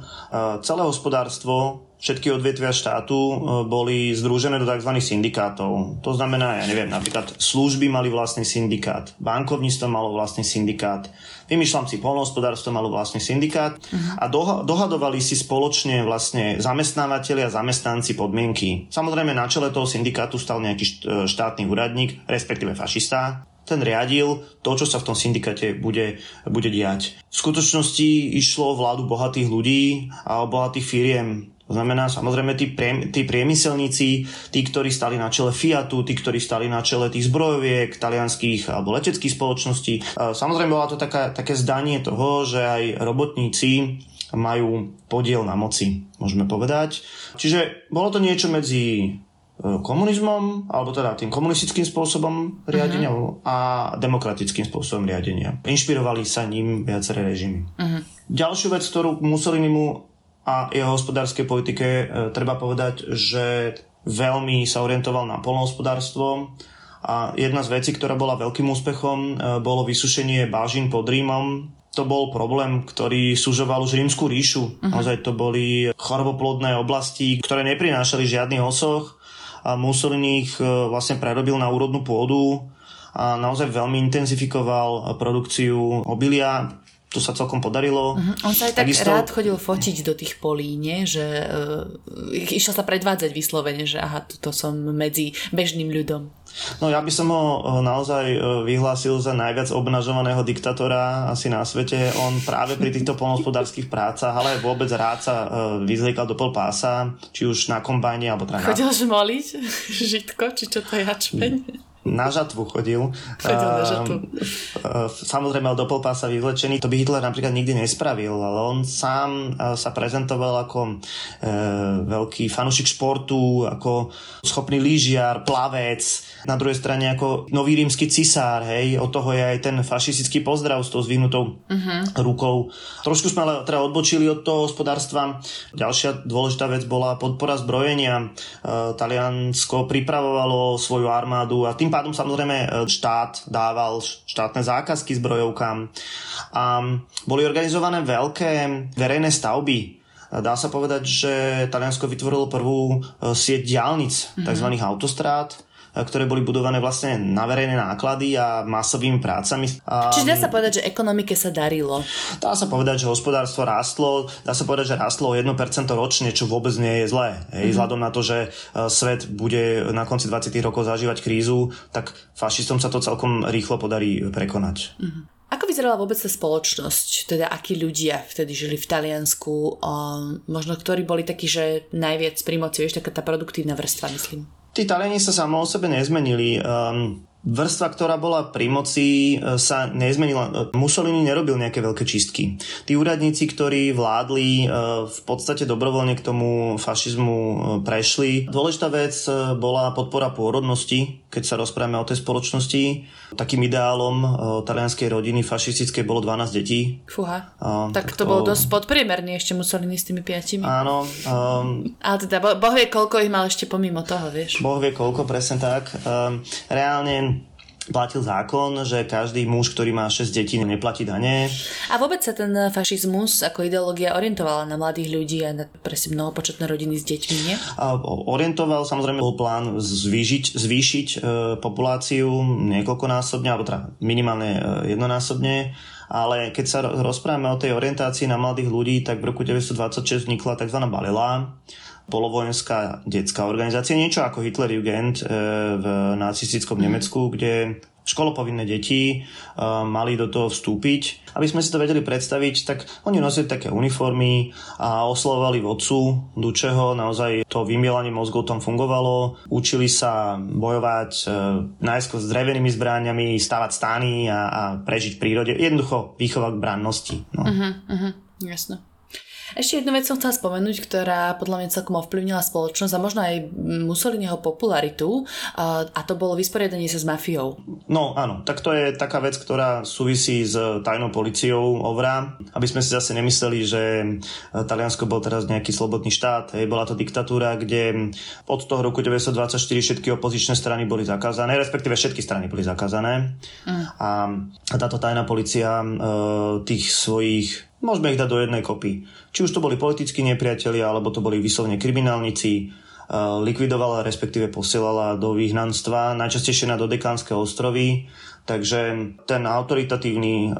celé hospodárstvo všetky odvetvia štátu e, boli združené do tzv. syndikátov. To znamená, ja neviem, napríklad služby mali vlastný syndikát, bankovníctvo malo vlastný syndikát, vymýšľam si, polnohospodárstvo malo vlastný syndikát a dohadovali si spoločne vlastne zamestnávateľi a zamestnanci podmienky. Samozrejme na čele toho syndikátu stal nejaký e, štátny úradník, respektíve fašista, ten riadil to, čo sa v tom syndikáte bude, bude diať. V skutočnosti išlo vládu bohatých ľudí a bohatých firiem. To znamená, samozrejme, tí, priem, tí priemyselníci, tí, ktorí stali na čele Fiatu, tí, ktorí stali na čele tých zbrojoviek, talianských alebo leteckých spoločností. Samozrejme, bola to taká, také zdanie toho, že aj robotníci majú podiel na moci, môžeme povedať. Čiže bolo to niečo medzi e, komunizmom, alebo teda tým komunistickým spôsobom riadenia uh-huh. a demokratickým spôsobom riadenia. Inšpirovali sa ním viaceré režimy. Uh-huh. Ďalšiu vec, ktorú Mussolini mu a jeho hospodárskej politike e, treba povedať, že veľmi sa orientoval na polnohospodárstvo a jedna z vecí, ktorá bola veľkým úspechom, e, bolo vysušenie bážin pod Rímom. To bol problém, ktorý sužoval už rímsku ríšu. Uh-huh. Naozaj to boli choroboplodné oblasti, ktoré neprinášali žiadny osoch a Mussolini ich e, vlastne prerobil na úrodnú pôdu a naozaj veľmi intenzifikoval produkciu obilia to sa celkom podarilo. Uh-huh. On sa aj tak Takisto... rád chodil fotiť do tých polí, nie? že uh, išiel sa predvádzať vyslovene, že aha, to som medzi bežným ľudom. No ja by som ho eh, naozaj eh, vyhlásil za najviac obnažovaného diktatora asi na svete. On práve pri týchto polnospodárských prácach, ale vôbec rád sa vyzliekal do pol pása, či už na kombajne, alebo teda Chodil žmoliť (laughs) žitko, či čo to je hačpeň? Na žatvu chodil. Chodil na žatvu. Samozrejme do polpása vyvlečený. To by Hitler napríklad nikdy nespravil, ale on sám sa prezentoval ako e, veľký fanušik športu, ako schopný lyžiar, plavec, na druhej strane ako nový rímsky cisár, hej, od toho je aj ten fašistický pozdrav s tou zvinutou uh-huh. rukou. Trošku sme ale teda odbočili od toho hospodárstva. Ďalšia dôležitá vec bola podpora zbrojenia. E, Taliansko pripravovalo svoju armádu a tým pádom samozrejme e, štát dával štátne zákazky zbrojovkám a boli organizované veľké verejné stavby. Dá sa povedať, že Taliansko vytvorilo prvú e, sieť diálnic, mm-hmm. tzv. autostrád, ktoré boli budované vlastne na verejné náklady a masovými prácami. Čiže dá sa povedať, že ekonomike sa darilo? Dá sa povedať, že hospodárstvo rástlo, dá sa povedať, že rástlo o 1% ročne, čo vôbec nie je zlé. Hej, mm-hmm. Vzhľadom na to, že e, svet bude na konci 20. rokov zažívať krízu, tak fašistom sa to celkom rýchlo podarí prekonať. Mm-hmm. Ako vyzerala vôbec tá spoločnosť? Teda akí ľudia vtedy žili v Taliansku? Um, možno ktorí boli takí, že najviac pri moci, vieš, taká tá produktívna vrstva, myslím. Tí Taliani sa samo o sebe nezmenili. Um, vrstva, ktorá bola pri moci, e, sa nezmenila. Mussolini nerobil nejaké veľké čistky. Tí úradníci, ktorí vládli, e, v podstate dobrovoľne k tomu fašizmu e, prešli. Dôležitá vec bola podpora pôrodnosti, keď sa rozprávame o tej spoločnosti. Takým ideálom talianskej rodiny fašistickej bolo 12 detí. Fúha. A, tak, tak to, to bolo dosť podpriemerný ešte Mussolini s tými piatimi. Áno. Um, Ale teda boh vie, koľko ich mal ešte pomimo toho, vieš. Boh vie koľko, presne tak. Um, reálne platil zákon, že každý muž, ktorý má 6 detí, neplatí dane. A vôbec sa ten fašizmus ako ideológia orientovala na mladých ľudí a na presne mnohopočetné rodiny s deťmi, nie? A orientoval, samozrejme bol plán zvýšiť, zvýšiť e, populáciu niekoľkonásobne, alebo teda minimálne e, jednonásobne ale keď sa rozprávame o tej orientácii na mladých ľudí, tak v roku 1926 vznikla tzv. Balila, polovojenská detská organizácia, niečo ako Hitler Jugend e, v nacistickom mm. Nemecku, kde školopovinné deti uh, mali do toho vstúpiť. Aby sme si to vedeli predstaviť, tak oni nosili také uniformy a oslovovali vodcu Dučeho, naozaj to vymielanie mozgov tam fungovalo. Učili sa bojovať uh, najskôr s drevenými zbráňami, stavať stány a, a prežiť v prírode. Jednoducho výchova k brannosti. No. Uh-huh, uh-huh, jasno. Ešte jednu vec som chcela spomenúť, ktorá podľa mňa celkom ovplyvnila spoločnosť a možno aj Mussoliniho popularitu a to bolo vysporiadanie sa s mafiou. No áno, tak to je taká vec, ktorá súvisí s tajnou policiou OVRA, aby sme si zase nemysleli, že e, Taliansko bol teraz nejaký slobodný štát, hej, bola to diktatúra, kde od toho roku 1924 všetky opozičné strany boli zakázané, respektíve všetky strany boli zakázané mm. a táto tajná policia e, tých svojich Môžeme ich dať do jednej kopy. Či už to boli politickí nepriatelia, alebo to boli vyslovne kriminálnici, e, likvidovala, respektíve posielala do vyhnanstva, najčastejšie na Dodekánske ostrovy, takže ten autoritatívny, e,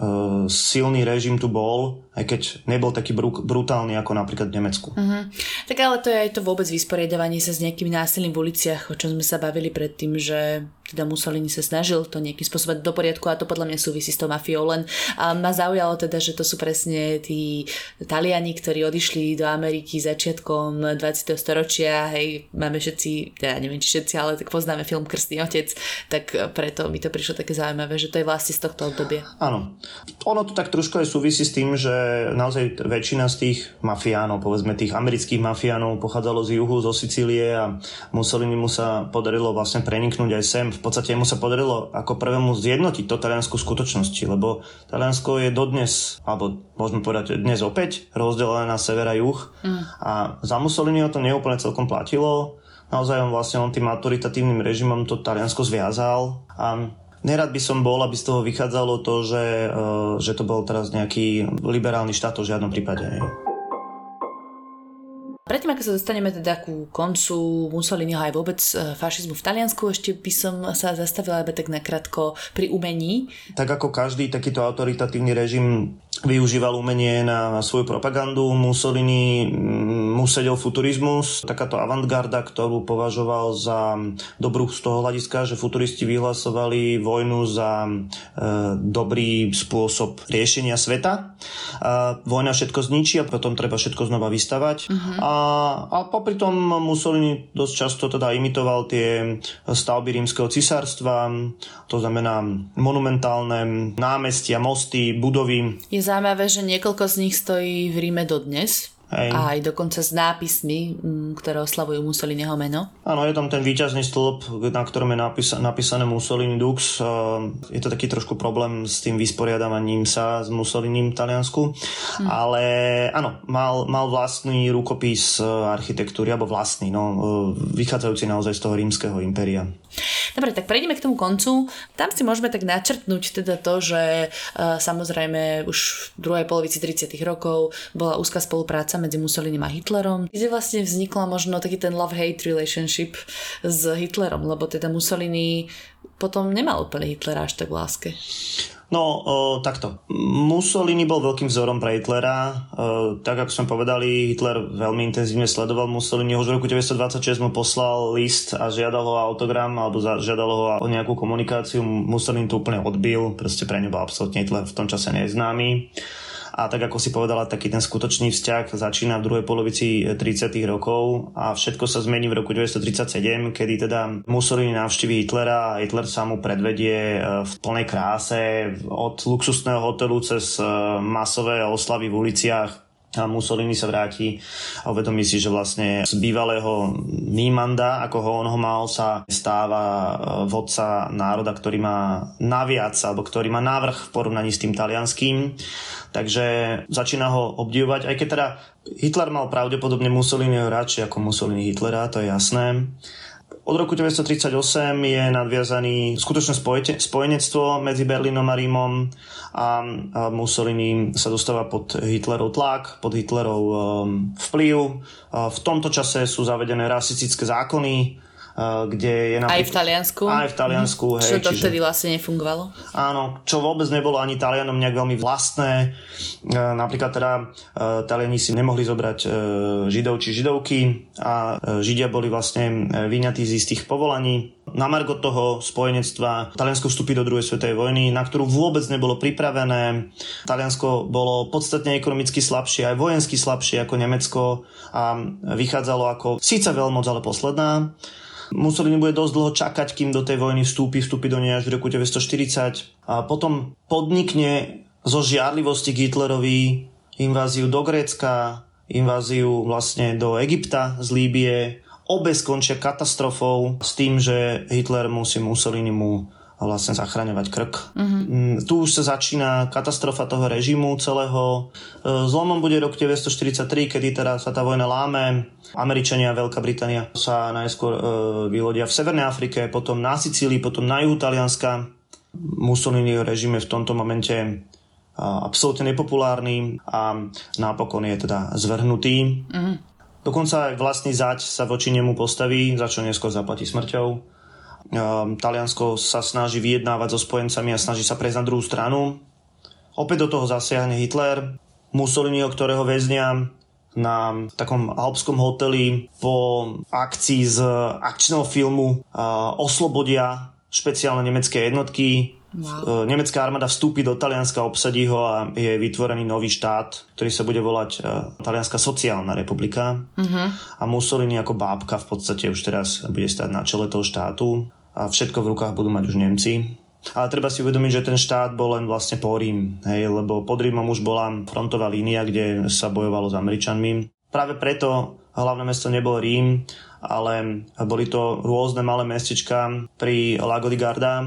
silný režim tu bol, aj keď nebol taký brutálny ako napríklad v Nemecku. Uh-huh. Tak ale to je aj to vôbec vysporiadavanie sa s nejakým násilím v uliciach, o čom sme sa bavili predtým, že teda Mussolini sa snažil to nejakým spôsobom do poriadku a to podľa mňa súvisí s tou mafiou len. A ma zaujalo teda, že to sú presne tí Taliani, ktorí odišli do Ameriky začiatkom 20. storočia, hej, máme všetci, teda neviem či všetci, ale tak poznáme film Krstný otec, tak preto mi to prišlo také zaujímavé, že to je vlastne z tohto obdobia. Áno. Ono to tak trošku aj súvisí s tým, že naozaj väčšina z tých mafiánov, povedzme tých amerických mafiánov pochádzalo z juhu, zo Sicílie a Mussolini mu sa podarilo vlastne preniknúť aj sem v podstate mu sa podarilo ako prvému zjednotiť to Taliansko skutočnosti, lebo Taliansko je dodnes, alebo môžeme povedať dnes opäť, rozdelené na sever a juh mm. a za Mussoliniho to neúplne celkom platilo. Naozaj on vlastne on tým autoritatívnym režimom to Taliansko zviazal a Nerad by som bol, aby z toho vychádzalo to, že, e, že to bol teraz nejaký liberálny štát v žiadnom prípade. Nie? Predtým, ako sa dostaneme teda ku koncu Mussoliniho aj vôbec e, fašizmu v Taliansku, ešte by som sa zastavila iba tak nakrátko pri umení. Tak ako každý takýto autoritatívny režim využíval umenie na svoju propagandu, Mussolini mm, mu sedel futurizmus, takáto avantgarda, ktorú považoval za dobrú z toho hľadiska, že futuristi vyhlasovali vojnu za e, dobrý spôsob riešenia sveta. A vojna všetko zničí a potom treba všetko znova vystavať. Uh-huh. A a popri tom Mussolini dosť často teda imitoval tie stavby rímskeho cisárstva, to znamená monumentálne námestia, mosty, budovy. Je zaujímavé, že niekoľko z nich stojí v Ríme dodnes. Hej. A aj dokonca s nápismi, mm, ktoré oslavujú Mussoliniho meno. Áno, je tam ten výťazný stĺp, na ktorom je napísa- napísané Mussolini Dux. Je to taký trošku problém s tým vysporiadavaním sa s Mussolinim v Taliansku. Hm. Ale áno, mal, mal vlastný rukopis e, architektúry, alebo vlastný, no, e, vychádzajúci naozaj z toho rímskeho impéria. Dobre, tak prejdeme k tomu koncu. Tam si môžeme tak načrtnúť teda to, že uh, samozrejme už v druhej polovici 30. rokov bola úzka spolupráca medzi Mussolinim a Hitlerom, kde vlastne vznikla možno taký ten love-hate relationship s Hitlerom, lebo teda Mussolini potom nemal úplne Hitlera až tak v láske. No, o, takto. Mussolini bol veľkým vzorom pre Hitlera. O, tak, ako sme povedali, Hitler veľmi intenzívne sledoval Mussolini. Už v roku 1926 mu poslal list a žiadal ho autogram alebo žiadal ho o nejakú komunikáciu. Mussolini to úplne odbil. Proste pre ňu bol absolútne Hitler v tom čase neznámy. A tak ako si povedala, taký ten skutočný vzťah začína v druhej polovici 30. rokov a všetko sa zmení v roku 1937, kedy teda Mussolini navštíví Hitlera a Hitler sa mu predvedie e, v plnej kráse od luxusného hotelu cez e, masové oslavy v uliciach a Mussolini sa vráti a uvedomí si, že vlastne z bývalého Nímanda, ako ho on ho mal, sa stáva e, vodca národa, ktorý má naviac, alebo ktorý má návrh v porovnaní s tým talianským. Takže začína ho obdivovať, aj keď teda Hitler mal pravdepodobne Mussoliniho radšej ako Mussolini Hitlera, to je jasné. Od roku 1938 je nadviazaný skutočné spojenectvo medzi Berlínom a Rímom a Mussolini sa dostáva pod Hitlerov tlak, pod Hitlerov um, vplyv. V tomto čase sú zavedené rasistické zákony, kde je napríklad... Aj v Taliansku? Aj v Taliansku, mm. hej. Čo to čiže... vtedy vlastne nefungovalo? Áno, čo vôbec nebolo ani Talianom nejak veľmi vlastné. Napríklad teda Taliani si nemohli zobrať Židov či Židovky a Židia boli vlastne vyňatí z istých povolaní. Na margo toho spojenectva Taliansko vstúpi do druhej svetovej vojny, na ktorú vôbec nebolo pripravené. Taliansko bolo podstatne ekonomicky slabšie, aj vojensky slabšie ako Nemecko a vychádzalo ako síce veľmoc, ale posledná. Mussolini bude dosť dlho čakať, kým do tej vojny vstúpi, vstúpi do nej až v roku 1940 a potom podnikne zo žiarlivosti k Hitlerovi inváziu do Grécka, inváziu vlastne do Egypta z Líbie. Obe skončia katastrofou s tým, že Hitler musí Mussolini mu vlastne zachraňovať krk. Uh-huh. Tu už sa začína katastrofa toho režimu celého. E, zlomom bude rok 1943, kedy teda sa tá vojna láme. Američania a Veľká Británia sa najskôr e, vylodia v Severnej Afrike, potom na Sicílii, potom na juhu Talianska. Mussolini režim je v tomto momente e, absolútne nepopulárny a napokon je teda zvrhnutý. Uh-huh. Dokonca aj vlastný zať sa voči nemu postaví, za čo neskôr zaplatí smrťou. Ehm, Taliansko sa snaží vyjednávať so spojencami a snaží sa prejsť na druhú stranu. Opäť do toho zasiahne Hitler, Mussoliniho, ktorého väznia na takom alpskom hoteli po akcii z akčného filmu oslobodia špeciálne nemecké jednotky. Wow. Ehm, nemecká armáda vstúpi do Talianska, obsadí ho a je vytvorený nový štát, ktorý sa bude volať Talianská sociálna republika. Uh-huh. A Mussolini ako bábka v podstate už teraz bude stať na čele toho štátu a všetko v rukách budú mať už Nemci. Ale treba si uvedomiť, že ten štát bol len vlastne po Rím, hej, lebo pod Rímom už bola frontová línia, kde sa bojovalo s Američanmi. Práve preto hlavné mesto nebol Rím, ale boli to rôzne malé mestečka pri Lago di Garda,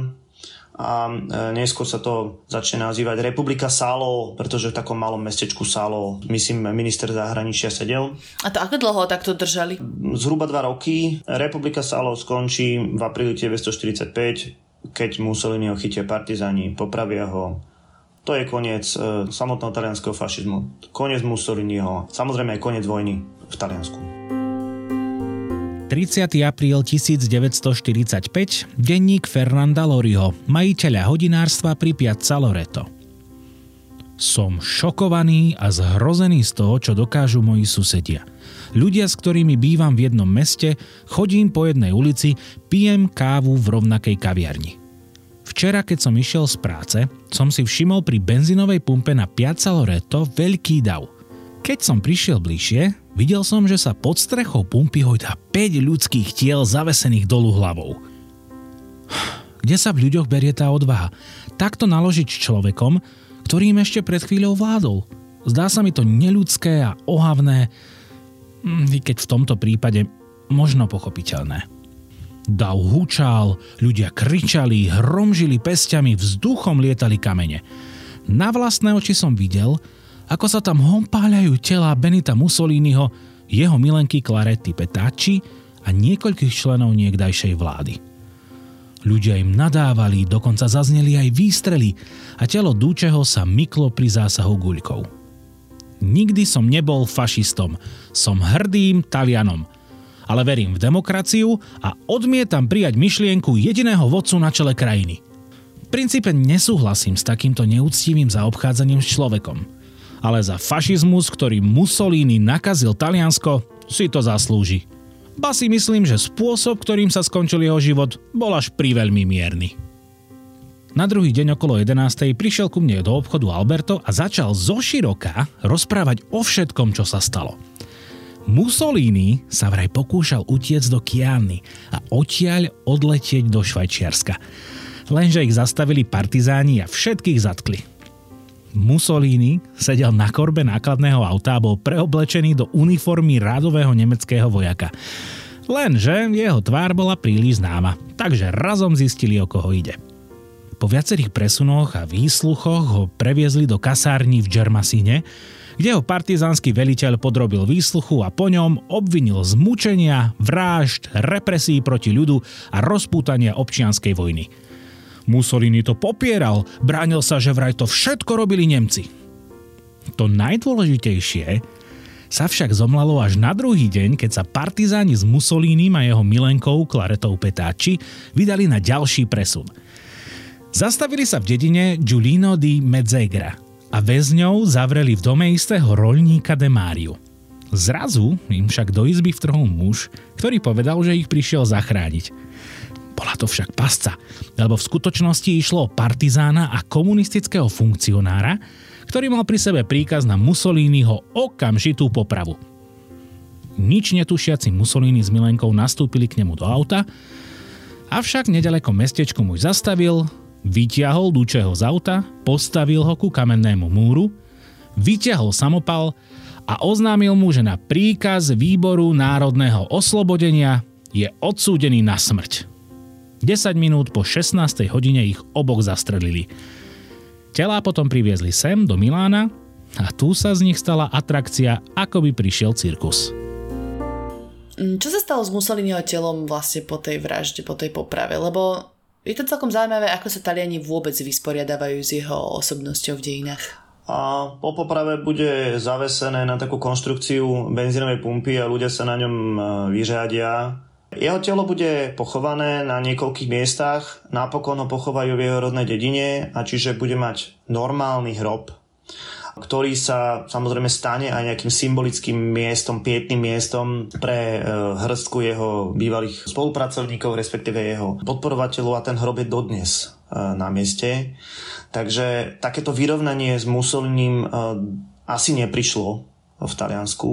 a e, neskôr sa to začne nazývať Republika Salo, pretože v takom malom mestečku Salo, myslím, minister zahraničia sedel. A to ako dlho takto držali? Zhruba dva roky. Republika Salo skončí v apríli 1945, keď Mussolini chytia partizáni, popravia ho. To je koniec e, samotného talianského fašizmu. Koniec Mussoliniho. Samozrejme aj koniec vojny v Taliansku. 30. apríl 1945, denník Fernanda Loriho, majiteľa hodinárstva pri Piazza Loreto. Som šokovaný a zhrozený z toho, čo dokážu moji susedia. Ľudia, s ktorými bývam v jednom meste, chodím po jednej ulici, pijem kávu v rovnakej kaviarni. Včera, keď som išiel z práce, som si všimol pri benzínovej pumpe na Piazza Loreto veľký dav. Keď som prišiel bližšie, Videl som, že sa pod strechou pumpy hojda 5 ľudských tiel zavesených dolu hlavou. Kde sa v ľuďoch berie tá odvaha? Takto naložiť človekom, ktorý im ešte pred chvíľou vládol. Zdá sa mi to neľudské a ohavné, hm, i keď v tomto prípade možno pochopiteľné. Dav hučal, ľudia kričali, hromžili pestiami, vzduchom lietali kamene. Na vlastné oči som videl, ako sa tam hompáľajú tela Benita Mussoliniho, jeho milenky Claretti Petacci a niekoľkých členov niekdajšej vlády. Ľudia im nadávali, dokonca zazneli aj výstrely a telo Dúčeho sa myklo pri zásahu guľkou. Nikdy som nebol fašistom, som hrdým Talianom, ale verím v demokraciu a odmietam prijať myšlienku jediného vodcu na čele krajiny. V princípe nesúhlasím s takýmto neúctivým zaobchádzaním s človekom – ale za fašizmus, ktorý Mussolini nakazil Taliansko, si to zaslúži. Ba si myslím, že spôsob, ktorým sa skončil jeho život, bol až priveľmi mierny. Na druhý deň okolo 11. prišiel ku mne do obchodu Alberto a začal zo široka rozprávať o všetkom, čo sa stalo. Mussolini sa vraj pokúšal utiec do Kiany a odtiaľ odletieť do Švajčiarska. Lenže ich zastavili partizáni a všetkých zatkli. Mussolini sedel na korbe nákladného auta a bol preoblečený do uniformy rádového nemeckého vojaka. Lenže jeho tvár bola príliš známa, takže razom zistili, o koho ide. Po viacerých presunoch a výsluchoch ho previezli do kasární v Džermasíne, kde ho partizánsky veliteľ podrobil výsluchu a po ňom obvinil z mučenia, vražd, represí proti ľudu a rozpútania občianskej vojny. Mussolini to popieral, bránil sa, že vraj to všetko robili Nemci. To najdôležitejšie sa však zomlalo až na druhý deň, keď sa partizáni s Mussolínim a jeho milenkou Claretou Petáči vydali na ďalší presun. Zastavili sa v dedine Giulino di Mezzegra, a väzňov zavreli v dome istého roľníka Demáriu. Zrazu im však do izby vtrhol muž, ktorý povedal, že ich prišiel zachrániť. Bola to však pasca, lebo v skutočnosti išlo o partizána a komunistického funkcionára, ktorý mal pri sebe príkaz na Mussoliniho okamžitú popravu. Nič netušiaci Mussolini s Milenkou nastúpili k nemu do auta, avšak nedaleko mestečku muž zastavil, Vytiahol Dučeho z auta, postavil ho ku kamennému múru, vyťahol samopal a oznámil mu, že na príkaz Výboru národného oslobodenia je odsúdený na smrť. 10 minút po 16. hodine ich oboch zastrelili. Telá potom priviezli sem do Milána a tu sa z nich stala atrakcia, ako by prišiel cirkus. Čo sa stalo s Mussoliniho telom vlastne po tej vražde, po tej poprave? Lebo je to celkom zaujímavé, ako sa Taliani vôbec vysporiadávajú s jeho osobnosťou v dejinách. A po poprave bude zavesené na takú konštrukciu benzínovej pumpy a ľudia sa na ňom e, vyřadia. Jeho telo bude pochované na niekoľkých miestach, napokon ho pochovajú v jeho rodnej dedine a čiže bude mať normálny hrob ktorý sa samozrejme stane aj nejakým symbolickým miestom, pietným miestom pre e, hrstku jeho bývalých spolupracovníkov, respektíve jeho podporovateľov a ten hrob je dodnes e, na mieste. Takže takéto vyrovnanie s Mussolinim e, asi neprišlo v Taliansku.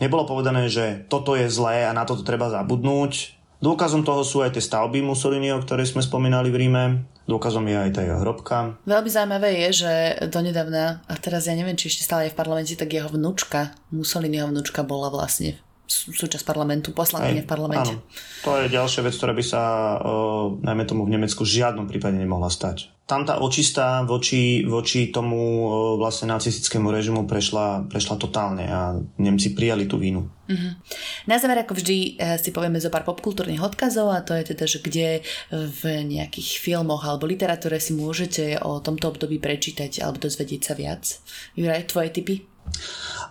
Nebolo povedané, že toto je zlé a na toto treba zabudnúť. Dôkazom toho sú aj tie stavby Mussoliniho, ktoré sme spomínali v Ríme. Dôkazom je aj tá jeho hrobka. Veľmi zaujímavé je, že donedávna, a teraz ja neviem, či ešte stále je v parlamente, tak jeho vnúčka, Mussoliniho vnúčka bola vlastne súčasť parlamentu, poslankyne v parlamente. Áno. To je ďalšia vec, ktorá by sa, o, najmä tomu v Nemecku, v žiadnom prípade nemohla stať. Tam tá očistá voči, voči tomu vlastne nacistickému režimu prešla, prešla totálne a Nemci prijali tú vínu. Uh-huh. Na záver, ako vždy, eh, si povieme zo pár popkultúrnych odkazov a to je teda, že kde v nejakých filmoch alebo literatúre si môžete o tomto období prečítať alebo dozvedieť sa viac. Juraj, tvoje tipy?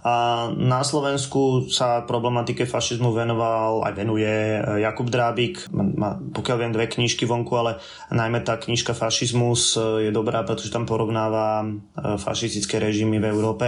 A na Slovensku sa problematike fašizmu venoval, aj venuje e, Jakub Drábik. Má, pokiaľ viem, dve knižky vonku, ale najmä tá knižka Fašizmus e, je dobrá, pretože tam porovnáva e, fašistické režimy v Európe.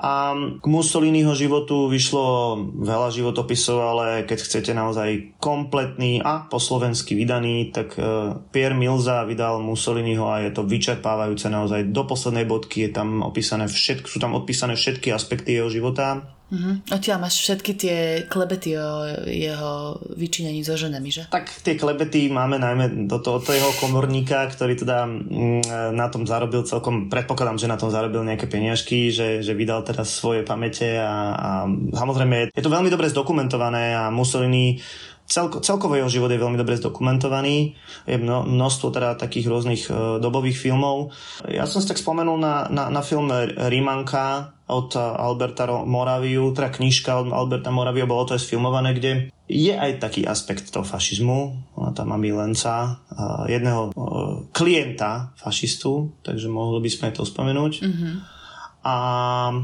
A k Mussoliniho životu vyšlo veľa životopisov, ale keď chcete naozaj kompletný a po slovensky vydaný, tak e, Pierre Milza vydal Mussoliniho a je to vyčerpávajúce naozaj do poslednej bodky, je tam opísané všetky, sú tam odpísané všetky aspekty jeho života Uh-huh. Odtiaľ máš všetky tie klebety o jeho vyčinení so ženami, že? Tak tie klebety máme najmä do toho, to jeho komorníka, ktorý teda mm, na tom zarobil celkom, predpokladám, že na tom zarobil nejaké peniažky, že, že vydal teraz svoje pamäte a, a samozrejme je to veľmi dobre zdokumentované a Mussolini celko, celkovo jeho život je veľmi dobre zdokumentovaný. Je mno, množstvo teda takých rôznych uh, dobových filmov. Ja som si tak spomenul na, na, na film Rimanka od Alberta Moraviu, teda knižka od Alberta Moraviu, bolo to aj sfilmované, kde je aj taký aspekt toho fašizmu. Ona tam má milenca, uh, jedného uh, klienta fašistu, takže mohli by sme to spomenúť. Mm-hmm. A...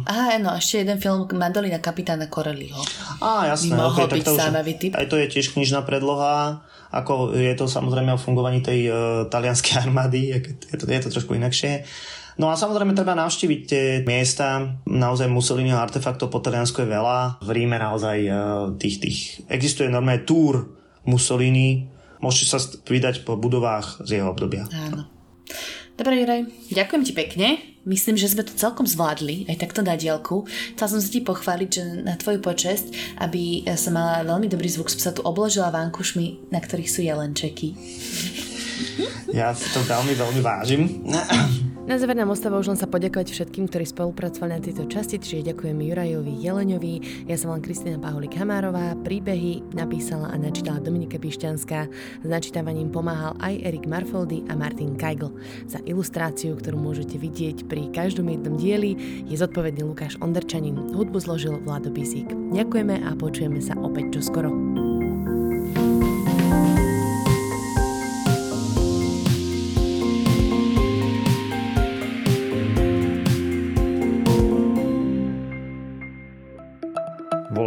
Aha, no, ešte jeden film Mandolina kapitána Corelliho. Á, jasné. By mohol okay, byť zaujímavý typ. Aj to je tiež knižná predloha, ako je to samozrejme o fungovaní tej uh, talianskej (laughs) armády, je to, je to trošku inakšie. No a samozrejme treba navštíviť tie miesta. Naozaj Mussoliniho artefaktov po Taliansku je veľa. V Ríme naozaj uh, tých, tých... Existuje normálne túr Mussolini. Môžete sa vydať po budovách z jeho obdobia. Áno. Dobre, Juraj, ďakujem ti pekne. Myslím, že sme to celkom zvládli, aj takto na dielku. Chcela som sa ti pochváliť, že na tvoju počesť, aby som mala veľmi dobrý zvuk, som sa tu obložila vankušmi, na ktorých sú jelenčeky. Ja si to veľmi, veľmi vážim. Na záver nám ostáva už len sa poďakovať všetkým, ktorí spolupracovali na tejto časti, čiže ďakujem Jurajovi Jeleňovi, ja som len Kristina Paholik Hamárová, príbehy napísala a načítala Dominika Pišťanská, s načítavaním pomáhal aj Erik Marfoldy a Martin Keigl. Za ilustráciu, ktorú môžete vidieť pri každom jednom dieli, je zodpovedný Lukáš Onderčanin, hudbu zložil Vlado Bisík. Ďakujeme a počujeme sa opäť čoskoro.